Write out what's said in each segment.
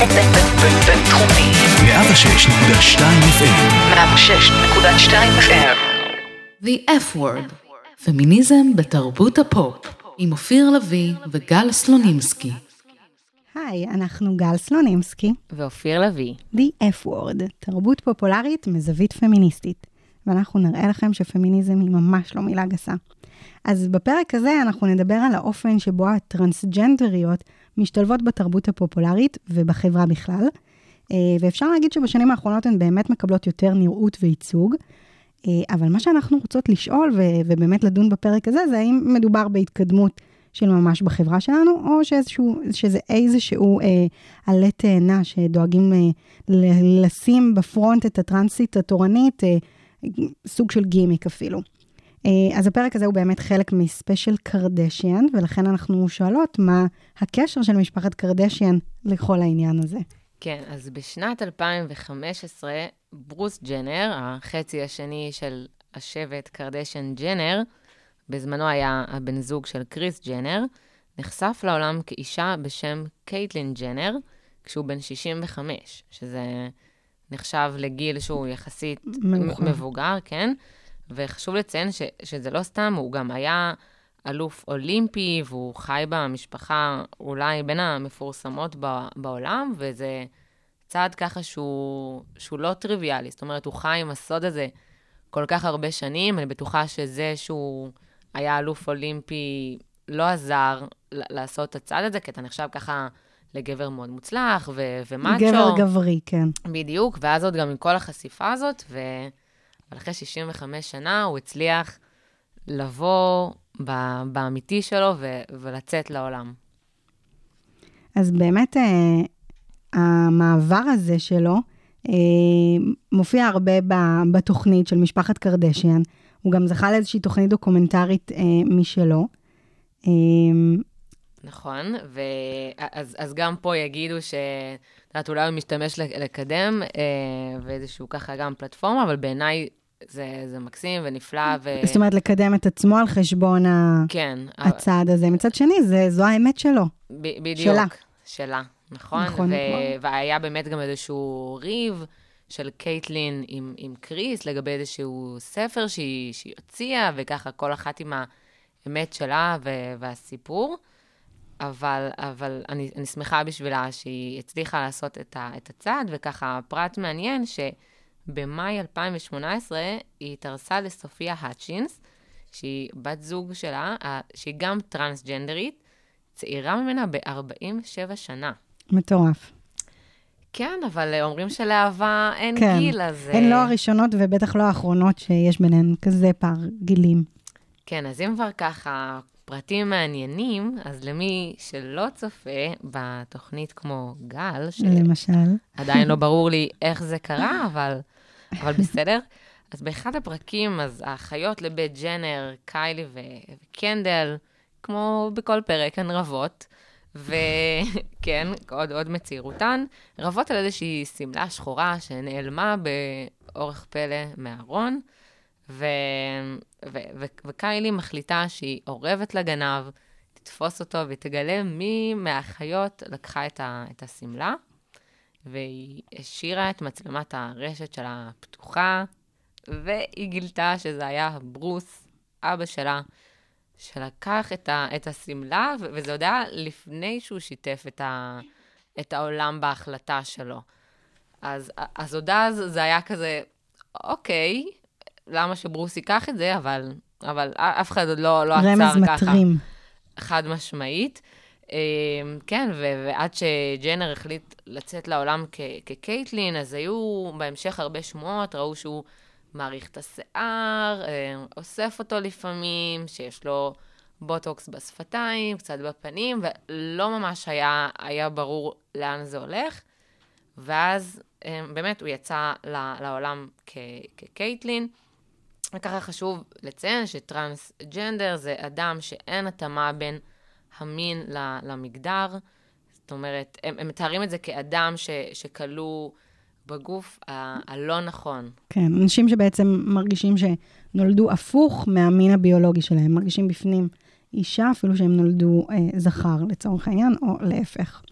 בינתחומי. 106.2 FM. 106.2 FM. The F word. פמיניזם בתרבות הפופ. עם אופיר לביא וגל סלונימסקי. היי, אנחנו גל סלונימסקי. ואופיר לביא. The F word, תרבות פופולרית מזווית פמיניסטית. ואנחנו נראה לכם שפמיניזם היא ממש לא מילה גסה. אז בפרק הזה אנחנו נדבר על האופן שבו הטרנסג'נדריות משתלבות בתרבות הפופולרית ובחברה בכלל. אה, ואפשר להגיד שבשנים האחרונות הן באמת מקבלות יותר נראות וייצוג. אה, אבל מה שאנחנו רוצות לשאול ובאמת לדון בפרק הזה, זה האם מדובר בהתקדמות של ממש בחברה שלנו, או שאיזשהו, שזה איזשהו אה, עלה תאנה שדואגים אה, לשים בפרונט את הטרנסית התורנית, אה, סוג של גימיק אפילו. אה, אז הפרק הזה הוא באמת חלק מספיישל קרדשיאן, ולכן אנחנו שואלות מה הקשר של משפחת קרדשיאן לכל העניין הזה. כן, אז בשנת 2015, ברוס ג'נר, החצי השני של השבט קרדשיאן ג'נר, בזמנו היה הבן זוג של קריס ג'נר, נחשף לעולם כאישה בשם קייטלין ג'נר, כשהוא בן 65, שזה נחשב לגיל שהוא יחסית מבוגר, כן? וחשוב לציין ש, שזה לא סתם, הוא גם היה אלוף אולימפי, והוא חי במשפחה אולי בין המפורסמות בעולם, וזה צעד ככה שהוא, שהוא לא טריוויאלי. זאת אומרת, הוא חי עם הסוד הזה כל כך הרבה שנים, אני בטוחה שזה שהוא היה אלוף אולימפי לא עזר לעשות את הצעד הזה, כי אתה נחשב ככה לגבר מאוד מוצלח ו- ומאצ'ו. גבר גברי, כן. בדיוק, ואז עוד גם עם כל החשיפה הזאת, ו... אבל אחרי 65 שנה הוא הצליח לבוא באמיתי שלו ו- ולצאת לעולם. אז באמת, אה, המעבר הזה שלו אה, מופיע הרבה בתוכנית של משפחת קרדשיאן. הוא גם זכה לאיזושהי תוכנית דוקומנטרית אה, משלו. אה, נכון, ואז אז גם פה יגידו ש... את יודעת, אולי הוא משתמש לקדם אה, ואיזשהו ככה גם פלטפורמה, אבל בעיניי זה, זה מקסים ונפלא. ו... זאת אומרת, לקדם את עצמו על חשבון כן, הצעד הזה. מצד שני, זה, זו האמת שלו. ב- בדיוק. שלה. שלה, נכון. נכון. ו- נכון. והיה באמת גם איזשהו ריב של קייטלין עם, עם קריס לגבי איזשהו ספר שהיא, שהיא הוציאה, וככה כל אחת עם האמת שלה ו- והסיפור. אבל, אבל אני, אני שמחה בשבילה שהיא הצליחה לעשות את, ה, את הצעד, וככה פרט מעניין, ש... במאי 2018 היא התארסה לסופיה האצ'ינס, שהיא בת זוג שלה, שהיא גם טרנסג'נדרית, צעירה ממנה ב-47 שנה. מטורף. כן, אבל אומרים שלאהבה אין כן. גיל, אז... הן לא הראשונות ובטח לא האחרונות שיש ביניהן כזה פער גילים. כן, אז אם כבר ככה פרטים מעניינים, אז למי שלא צופה בתוכנית כמו גל, למשל, עדיין לא ברור לי איך זה קרה, אבל אבל בסדר. אז באחד הפרקים, אז האחיות לבית ג'נר, קיילי וקנדל, כמו בכל פרק, הן רבות. וכן, עוד, עוד מצעירותן, רבות על איזושהי שמלה שחורה שנעלמה באורך פלא מהארון, ו... ו... ו... וקיילי מחליטה שהיא אורבת לגנב, תתפוס אותו ותגלה מי מהאחיות לקחה את, ה... את השמלה. והיא השאירה את מצלמת הרשת שלה פתוחה, והיא גילתה שזה היה ברוס, אבא שלה, שלקח את, ה, את השמלה, וזה עוד היה לפני שהוא שיתף את, ה, את העולם בהחלטה שלו. אז, אז עוד אז זה היה כזה, אוקיי, למה שברוס ייקח את זה, אבל, אבל אף אחד עוד לא, לא עצר ככה. רמז מטרים. חד משמעית. אמ, כן, ועד שג'נר החליט לצאת לעולם כקייטלין, אז היו בהמשך הרבה שמועות, ראו שהוא מעריך את השיער, אמ, אוסף אותו לפעמים, שיש לו בוטוקס בשפתיים, קצת בפנים, ולא ממש היה, היה ברור לאן זה הולך. ואז אמ, באמת הוא יצא לעולם כקייטלין. וככה חשוב לציין שטרנסג'נדר זה אדם שאין התאמה בין המין למגדר. זאת אומרת, הם, הם מתארים את זה כאדם שכלוא בגוף ה- הלא נכון. כן, אנשים שבעצם מרגישים שנולדו הפוך מהמין הביולוגי שלהם, מרגישים בפנים אישה, אפילו שהם נולדו אה, זכר לצורך העניין, או להפך.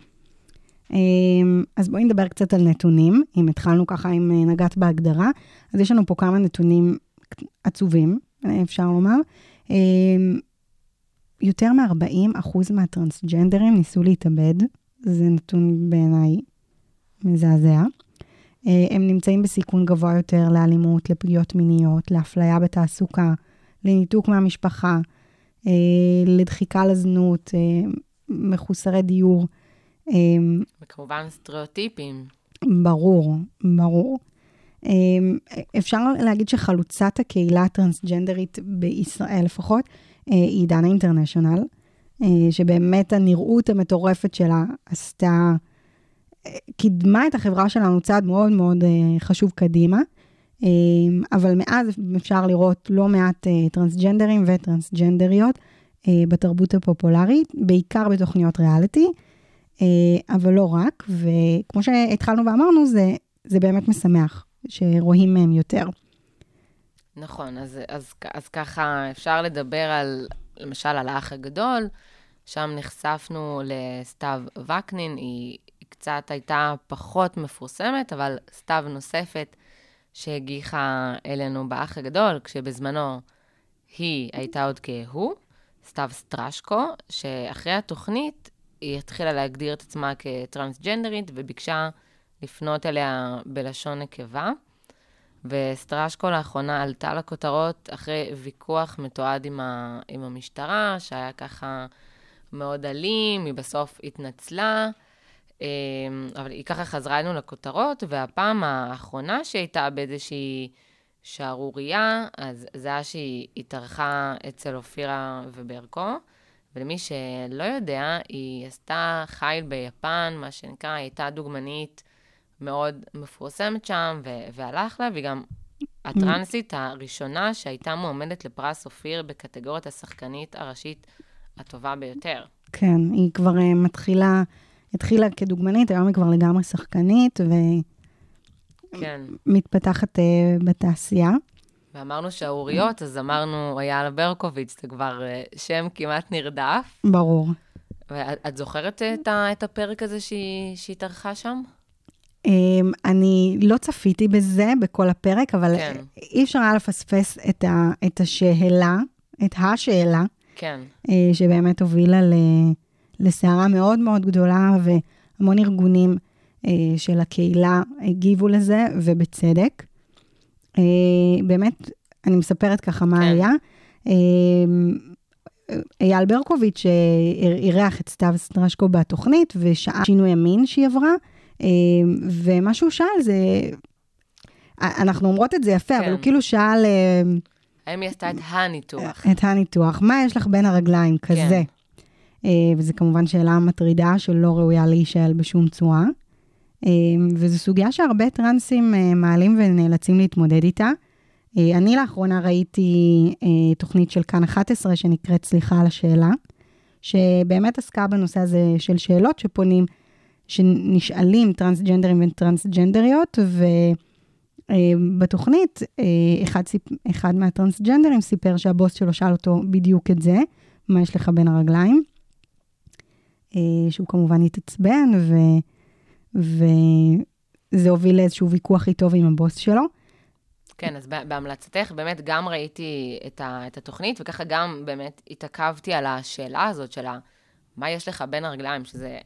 אז בואי נדבר קצת על נתונים. אם התחלנו ככה, אם נגעת בהגדרה, אז יש לנו פה כמה נתונים עצובים, אפשר לומר. יותר מ-40% מהטרנסג'נדרים ניסו להתאבד, זה נתון בעיניי מזעזע. אה, הם נמצאים בסיכון גבוה יותר לאלימות, לפגיעות מיניות, לאפליה בתעסוקה, לניתוק מהמשפחה, אה, לדחיקה לזנות, אה, מחוסרי דיור. וכמובן סטריאוטיפים. ברור, ברור. אפשר להגיד שחלוצת הקהילה הטרנסג'נדרית בישראל לפחות, היא דנה אינטרנשיונל, שבאמת הנראות המטורפת שלה עשתה קידמה את החברה שלנו צעד מאוד מאוד אה, חשוב קדימה, אה, אבל מאז אפשר לראות לא מעט אה, טרנסג'נדרים וטרנסג'נדריות בתרבות הפופולרית, בעיקר בתוכניות ריאליטי, אבל לא רק, וכמו שהתחלנו ואמרנו, זה, זה באמת משמח שרואים מהם יותר. נכון, אז, אז, אז ככה אפשר לדבר על, למשל, על האח הגדול, שם נחשפנו לסתיו וקנין, היא קצת הייתה פחות מפורסמת, אבל סתיו נוספת שהגיחה אלינו באח הגדול, כשבזמנו היא הייתה עוד כהוא, סתיו סטרשקו, שאחרי התוכנית היא התחילה להגדיר את עצמה כטרנסג'נדרית וביקשה לפנות אליה בלשון נקבה. וסטרשקו לאחרונה עלתה לכותרות אחרי ויכוח מתועד עם, ה, עם המשטרה, שהיה ככה מאוד אלים, היא בסוף התנצלה, אמ, אבל היא ככה חזרה אלינו לכותרות, והפעם האחרונה שהיא הייתה באיזושהי שערורייה, אז זה היה שהיא התארחה אצל אופירה וברקו. ולמי שלא יודע, היא עשתה חיל ביפן, מה שנקרא, היא הייתה דוגמנית מאוד מפורסמת שם, ו- והלך לה, והיא גם הטרנסית הראשונה שהייתה מועמדת לפרס אופיר בקטגוריית השחקנית הראשית הטובה ביותר. כן, היא כבר uh, מתחילה התחילה כדוגמנית, היום היא כבר לגמרי שחקנית, ומתפתחת כן. uh, בתעשייה. ואמרנו שערוריות, אז אמרנו איילה ברקוביץ', זה כבר uh, שם כמעט נרדף. ברור. ואת זוכרת את, את הפרק הזה שהיא התארחה שם? Um, אני לא צפיתי בזה, בכל הפרק, אבל כן. אי אפשר היה לפספס את, ה, את השאלה, את השאלה, כן. uh, שבאמת הובילה. לסערה מאוד מאוד גדולה, והמון ארגונים אה, של הקהילה הגיבו לזה, ובצדק. אה, באמת, אני מספרת ככה מה כן. היה. אה, אייל ברקוביץ' אה, אירח את סתיו סטרשקו בתוכנית, ושאל שינוי המין שהיא עברה, אה, ומה שהוא שאל זה, אנחנו אומרות את זה יפה, כן. אבל הוא כאילו שאל... אה, האם היא עשתה את הניתוח? את הניתוח. מה יש לך בין הרגליים? כזה. כן. וזו כמובן שאלה מטרידה שלא ראויה להישאל בשום צורה. אה, וזו סוגיה שהרבה טרנסים אה, מעלים ונאלצים להתמודד איתה. אני לאחרונה ראיתי תוכנית של כאן 11 שנקראת סליחה על השאלה, שבאמת עסקה בנושא הזה של שאלות שפונים, שנשאלים טרנסג'נדרים וטרנסג'נדריות, ובתוכנית אחד, אחד מהטרנסג'נדרים סיפר שהבוס שלו שאל אותו בדיוק את זה, מה יש לך בין הרגליים. אה, שהוא כמובן התעצבן, ו, וזה הוביל לאיזשהו ויכוח איתו ועם הבוס שלו. כן, אז בהמלצתך, באמת גם ראיתי את, ה, את התוכנית, וככה גם באמת התעכבתי על השאלה הזאת של מה יש לך בין הרגליים, שזה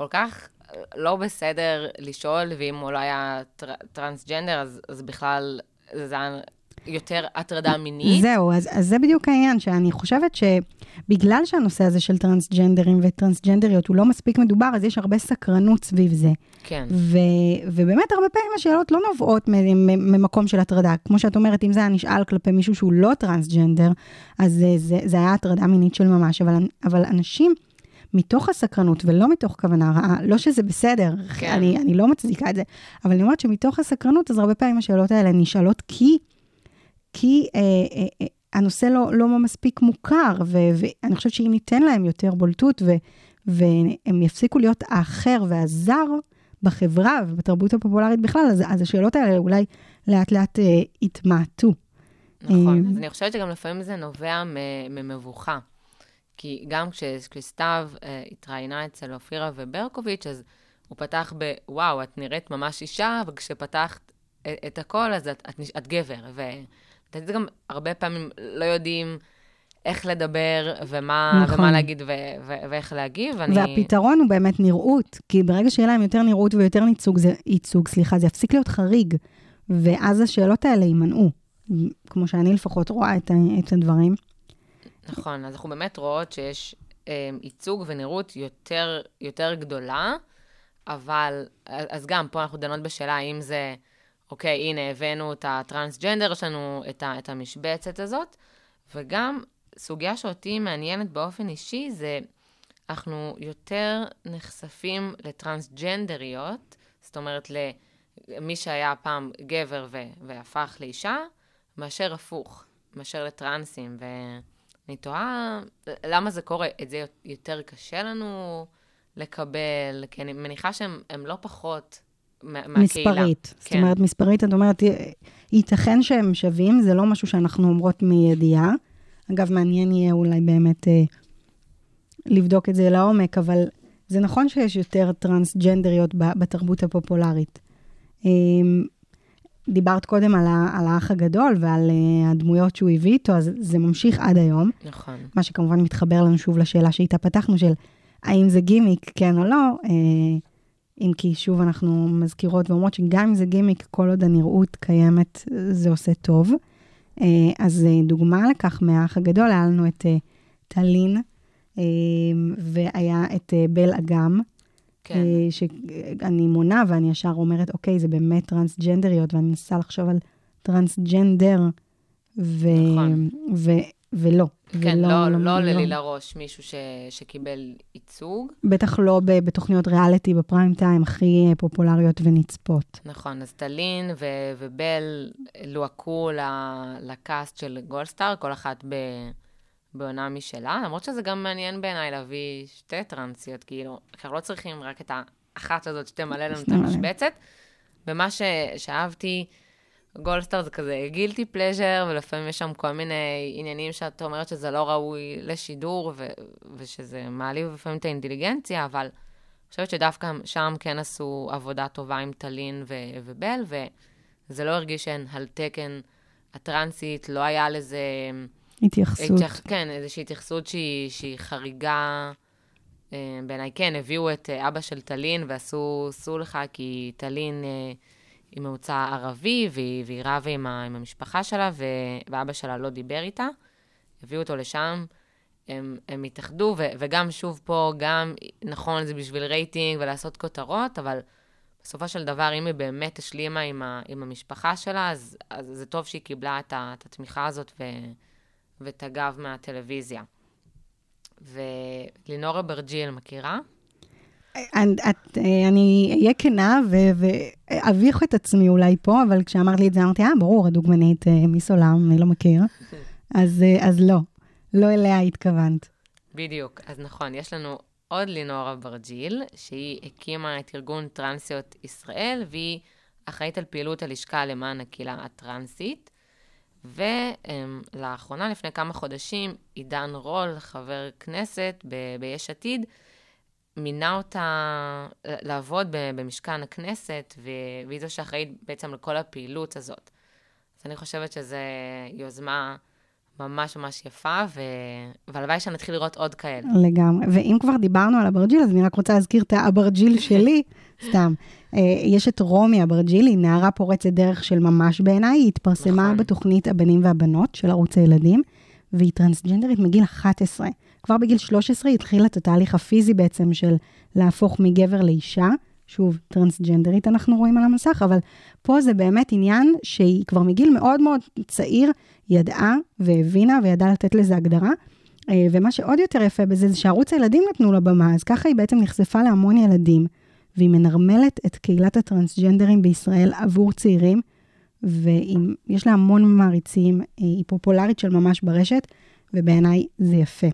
כל כך לא בסדר לשאול, ואם הוא לא היה טר, טרנסג'נדר, אז, אז בכלל זה היה יותר הטרדה מינית. זהו, אז, אז זה בדיוק העניין, שאני חושבת שבגלל שהנושא הזה של טרנסג'נדרים וטרנסג'נדריות הוא לא מספיק מדובר, אז יש הרבה סקרנות סביב זה. כן. ו, ובאמת, הרבה פעמים השאלות לא נובעות ממקום של הטרדה. כמו שאת אומרת, אם זה היה נשאל כלפי מישהו שהוא לא טרנסג'נדר, אז זה, זה, זה היה הטרדה מינית של ממש, אבל, אבל אנשים... מתוך הסקרנות ולא מתוך כוונה רעה, לא שזה בסדר, כן. אני, אני לא מצדיקה את זה, אבל אני אומרת שמתוך הסקרנות, אז הרבה פעמים השאלות האלה נשאלות כי כי אה, אה, אה, הנושא לא, לא מספיק מוכר, ו, ואני חושבת שאם ניתן להם יותר בולטות, ו, והם יפסיקו להיות האחר והזר בחברה ובתרבות הפופולרית בכלל, אז, אז השאלות האלה אולי לאט לאט אה, יתמעטו. נכון, אה, אז אני חושבת שגם לפעמים זה נובע ממבוכה. כי גם כשסתיו אה, התראיינה אצל אופירה וברקוביץ', אז הוא פתח ב, וואו, את נראית ממש אישה, וכשפתחת את הכל, אז את, את, את גבר. ולדעתי גם הרבה פעמים לא יודעים איך לדבר, ומה, נכון. ומה להגיד, ו, ו, ואיך להגיב. ואני... והפתרון הוא באמת נראות, כי ברגע שיהיה להם יותר נראות ויותר ייצוג, זה, ייצוג, סליחה, זה יפסיק להיות חריג, ואז השאלות האלה יימנעו, כמו שאני לפחות רואה את, את הדברים. נכון, אז אנחנו באמת רואות שיש אה, ייצוג ונראות יותר, יותר גדולה, אבל, אז גם פה אנחנו דנות בשאלה האם זה, אוקיי, הנה, הבאנו את הטרנסג'נדר, יש לנו את, ה, את המשבצת הזאת, וגם סוגיה שאותי מעניינת באופן אישי זה, אנחנו יותר נחשפים לטרנסג'נדריות, זאת אומרת, למי שהיה פעם גבר ו- והפך לאישה, מאשר הפוך, מאשר לטרנסים. ואני תוהה למה זה קורה. את זה יותר קשה לנו לקבל, כי אני מניחה שהם לא פחות מהקהילה. מספרית. כן. זאת אומרת, מספרית, את אומרת, ייתכן שהם שווים, זה לא משהו שאנחנו אומרות מידיעה. אגב, מעניין יהיה אולי באמת אה, לבדוק את זה לעומק, אבל זה נכון שיש יותר טרנסג'נדריות בתרבות הפופולרית. אה, דיברת קודם על, ה, על האח הגדול ועל uh, הדמויות שהוא הביא איתו, אז זה ממשיך עד היום. נכון. מה שכמובן מתחבר לנו שוב לשאלה שאיתה פתחנו, של האם זה גימיק, כן או לא, uh, אם כי שוב אנחנו מזכירות ואומרות שגם אם זה גימיק, כל עוד הנראות קיימת, זה עושה טוב. Uh, אז uh, דוגמה לכך מהאח הגדול, היה לנו את uh, טלין, uh, והיה את uh, בל אגם. כן. אה, שאני מונה ואני ישר אומרת, אוקיי, זה באמת טרנסג'נדריות, ואני מנסה לחשוב על טרנסג'נדר, ו... נכון. ו... ולא. כן, ולא, לא, לא, לא עולה לי לראש מישהו ש, שקיבל ייצוג. בטח לא בתוכניות ריאליטי בפריים טיים הכי פופולריות ונצפות. נכון, אז טלין ו, ובל לוהקו לקאסט של גולדסטאר, כל אחת ב... בעונה משלה, למרות שזה גם מעניין בעיניי להביא שתי טרנסיות, כאילו, אנחנו לא צריכים רק את האחת הזאת שתמלא לנו את המשבצת. ומה שאהבתי, גולדסטאר זה כזה גילטי פלז'ר, ולפעמים יש שם כל מיני עניינים שאת אומרת שזה לא ראוי לשידור, ו- ושזה מעליב לפעמים את האינטליגנציה, אבל אני חושבת שדווקא שם כן עשו עבודה טובה עם טלין ו- ובל, וזה לא הרגיש שהן על תקן הטרנסית, לא היה לזה... התייחסות. התייח, כן, איזושהי התייחסות שהיא, שהיא חריגה. אה, בעיניי כן, הביאו את אה, אבא של טלין ועשו סולחה, כי טלין אה, היא ממוצא ערבי, והיא, והיא רבה עם, עם המשפחה שלה, ו, ואבא שלה לא דיבר איתה. הביאו אותו לשם, הם, הם התאחדו, ו, וגם שוב פה, גם, נכון, זה בשביל רייטינג ולעשות כותרות, אבל בסופו של דבר, אם היא באמת השלימה עם, ה, עם המשפחה שלה, אז, אז זה טוב שהיא קיבלה את, ה, את התמיכה הזאת, ו... ואת הגב מהטלוויזיה. ולינור אברג'יל, מכירה? אני, את, אני אהיה כנה ואביך את עצמי אולי פה, אבל כשאמרת לי את זה, אמרתי, אה, ברור, הדוגמנית אה, מיס עולם, אני לא מכיר. אז, אה, אז לא, לא אליה התכוונת. בדיוק, אז נכון, יש לנו עוד לינור אברג'יל, שהיא הקימה את ארגון טרנסיות ישראל, והיא אחראית על פעילות הלשכה למען הקהילה הטרנסית. ולאחרונה, לפני כמה חודשים, עידן רול, חבר כנסת ב- ביש עתיד, מינה אותה לעבוד במשכן הכנסת, והיא זו שאחראית בעצם לכל הפעילות הזאת. אז אני חושבת שזו יוזמה ממש ממש יפה, ו... והלוואי שנתחיל לראות עוד כאלה. לגמרי. ואם כבר דיברנו על אברג'יל, אז אני רק רוצה להזכיר את האברג'יל שלי, סתם. אה, יש את רומי אברג'יל, היא נערה פורצת דרך של ממש בעיניי, היא התפרסמה נכון. בתוכנית הבנים והבנות של ערוץ הילדים, והיא טרנסג'נדרית מגיל 11. כבר בגיל 13 היא התחילה את התהליך הפיזי בעצם של להפוך מגבר לאישה. שוב, טרנסג'נדרית אנחנו רואים על המסך, אבל פה זה באמת עניין שהיא כבר מגיל מאוד מאוד צעיר ידעה והבינה וידעה לתת לזה הגדרה. אה, ומה שעוד יותר יפה בזה זה שערוץ הילדים נתנו לה במה, אז ככה היא בעצם נחשפה להמון ילדים, והיא מנרמלת את קהילת הטרנסג'נדרים בישראל עבור צעירים, ויש לה המון מעריצים, אה, היא פופולרית של ממש ברשת, ובעיניי זה יפה.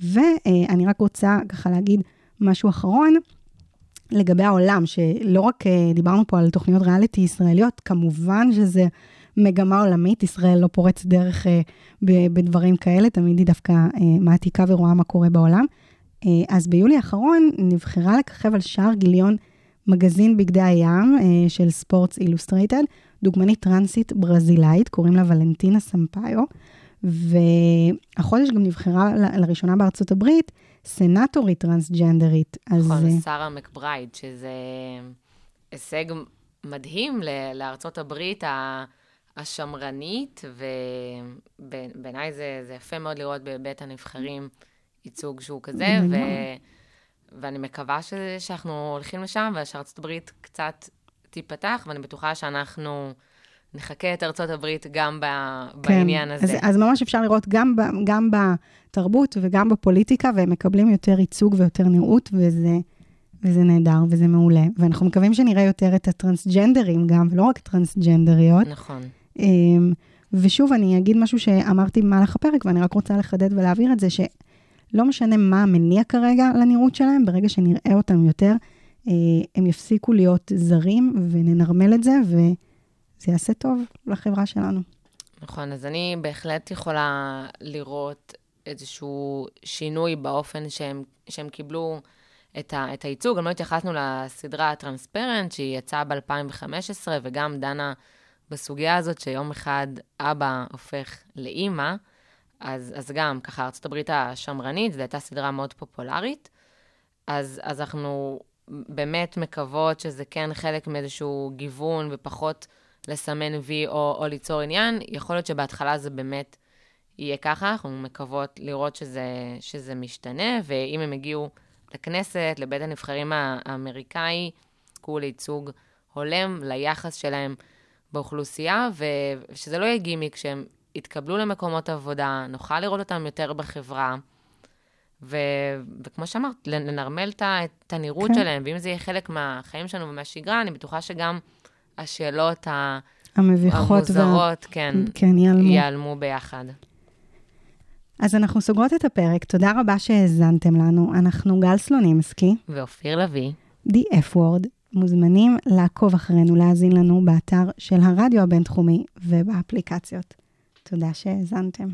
ואני רק רוצה ככה להגיד משהו אחרון, לגבי העולם, שלא רק אה, דיברנו פה על תוכניות ריאליטי ישראליות, כמובן שזה מגמה עולמית, ישראל לא פורצת דרך אה, בדברים כאלה, תמיד היא דווקא מעתיקה ורואה מה קורה בעולם. אה, אז ביולי האחרון נבחרה לככב על שער גיליון מגזין בגדי הים uh, של ספורטס אילוסטרייטד, דוגמנית טרנסית ברזילאית, קוראים לה ולנטינה סמפאיו, והחודש גם נבחרה לראשונה בארצות הברית סנטורית טרנסג'נדרית. נכון, אז... שרה מקברייד, שזה הישג מדהים לארצות הברית השמרנית, ובעיניי זה, זה יפה מאוד לראות בבית הנבחרים ייצוג שהוא כזה, ו... ואני מקווה ש... שאנחנו הולכים לשם, ושארצות הברית קצת תיפתח, ואני בטוחה שאנחנו נחקה את ארצות הברית גם ב... כן. בעניין הזה. אז, אז ממש אפשר לראות גם, ב... גם בתרבות וגם בפוליטיקה, והם מקבלים יותר ייצוג ויותר נראות, וזה... וזה נהדר, וזה מעולה. ואנחנו מקווים שנראה יותר את הטרנסג'נדרים גם, ולא רק טרנסג'נדריות. נכון. אמ, ושוב, אני אגיד משהו שאמרתי במהלך הפרק, ואני רק רוצה לחדד ולהבהיר את זה, שלא משנה מה המניע כרגע לנראות שלהם, ברגע שנראה אותם יותר, אה, הם יפסיקו להיות זרים, וננרמל את זה, וזה יעשה טוב לחברה שלנו. נכון, אז אני בהחלט יכולה לראות איזשהו שינוי באופן שהם, שהם קיבלו את, ה, את הייצוג. גם לא התייחסנו לסדרה הטרנספרנט, שהיא יצאה ב-2015, וגם דנה בסוגיה הזאת שיום אחד אבא הופך לאימא, אז, אז גם, ככה, ארה"ב השמרנית, זו הייתה סדרה מאוד פופולרית, אז, אז אנחנו באמת מקוות שזה כן חלק מאיזשהו גיוון ופחות לסמן וי או, או ליצור עניין. יכול להיות שבהתחלה זה באמת יהיה ככה, אנחנו מקוות לראות שזה, שזה משתנה, ואם הם הגיעו לכנסת, לבית הנבחרים האמריקאי, זכו לייצוג הולם ליחס שלהם באוכלוסייה, ושזה לא יהיה גימיק, שהם יתקבלו למקומות עבודה, נוכל לראות אותם יותר בחברה. ו... וכמו שאמרת, לנרמל את הנראות כן. שלהם, ואם זה יהיה חלק מהחיים שלנו ומהשגרה, אני בטוחה שגם השאלות המביכות המוזרות, וה... כן, כן ייעלמו. ייעלמו ביחד. אז אנחנו סוגרות את הפרק, תודה רבה שהאזנתם לנו. אנחנו גל סלונימסקי. ואופיר לביא. The F-Word. מוזמנים לעקוב אחרינו, להאזין לנו באתר של הרדיו הבינתחומי ובאפליקציות. תודה שהאזנתם.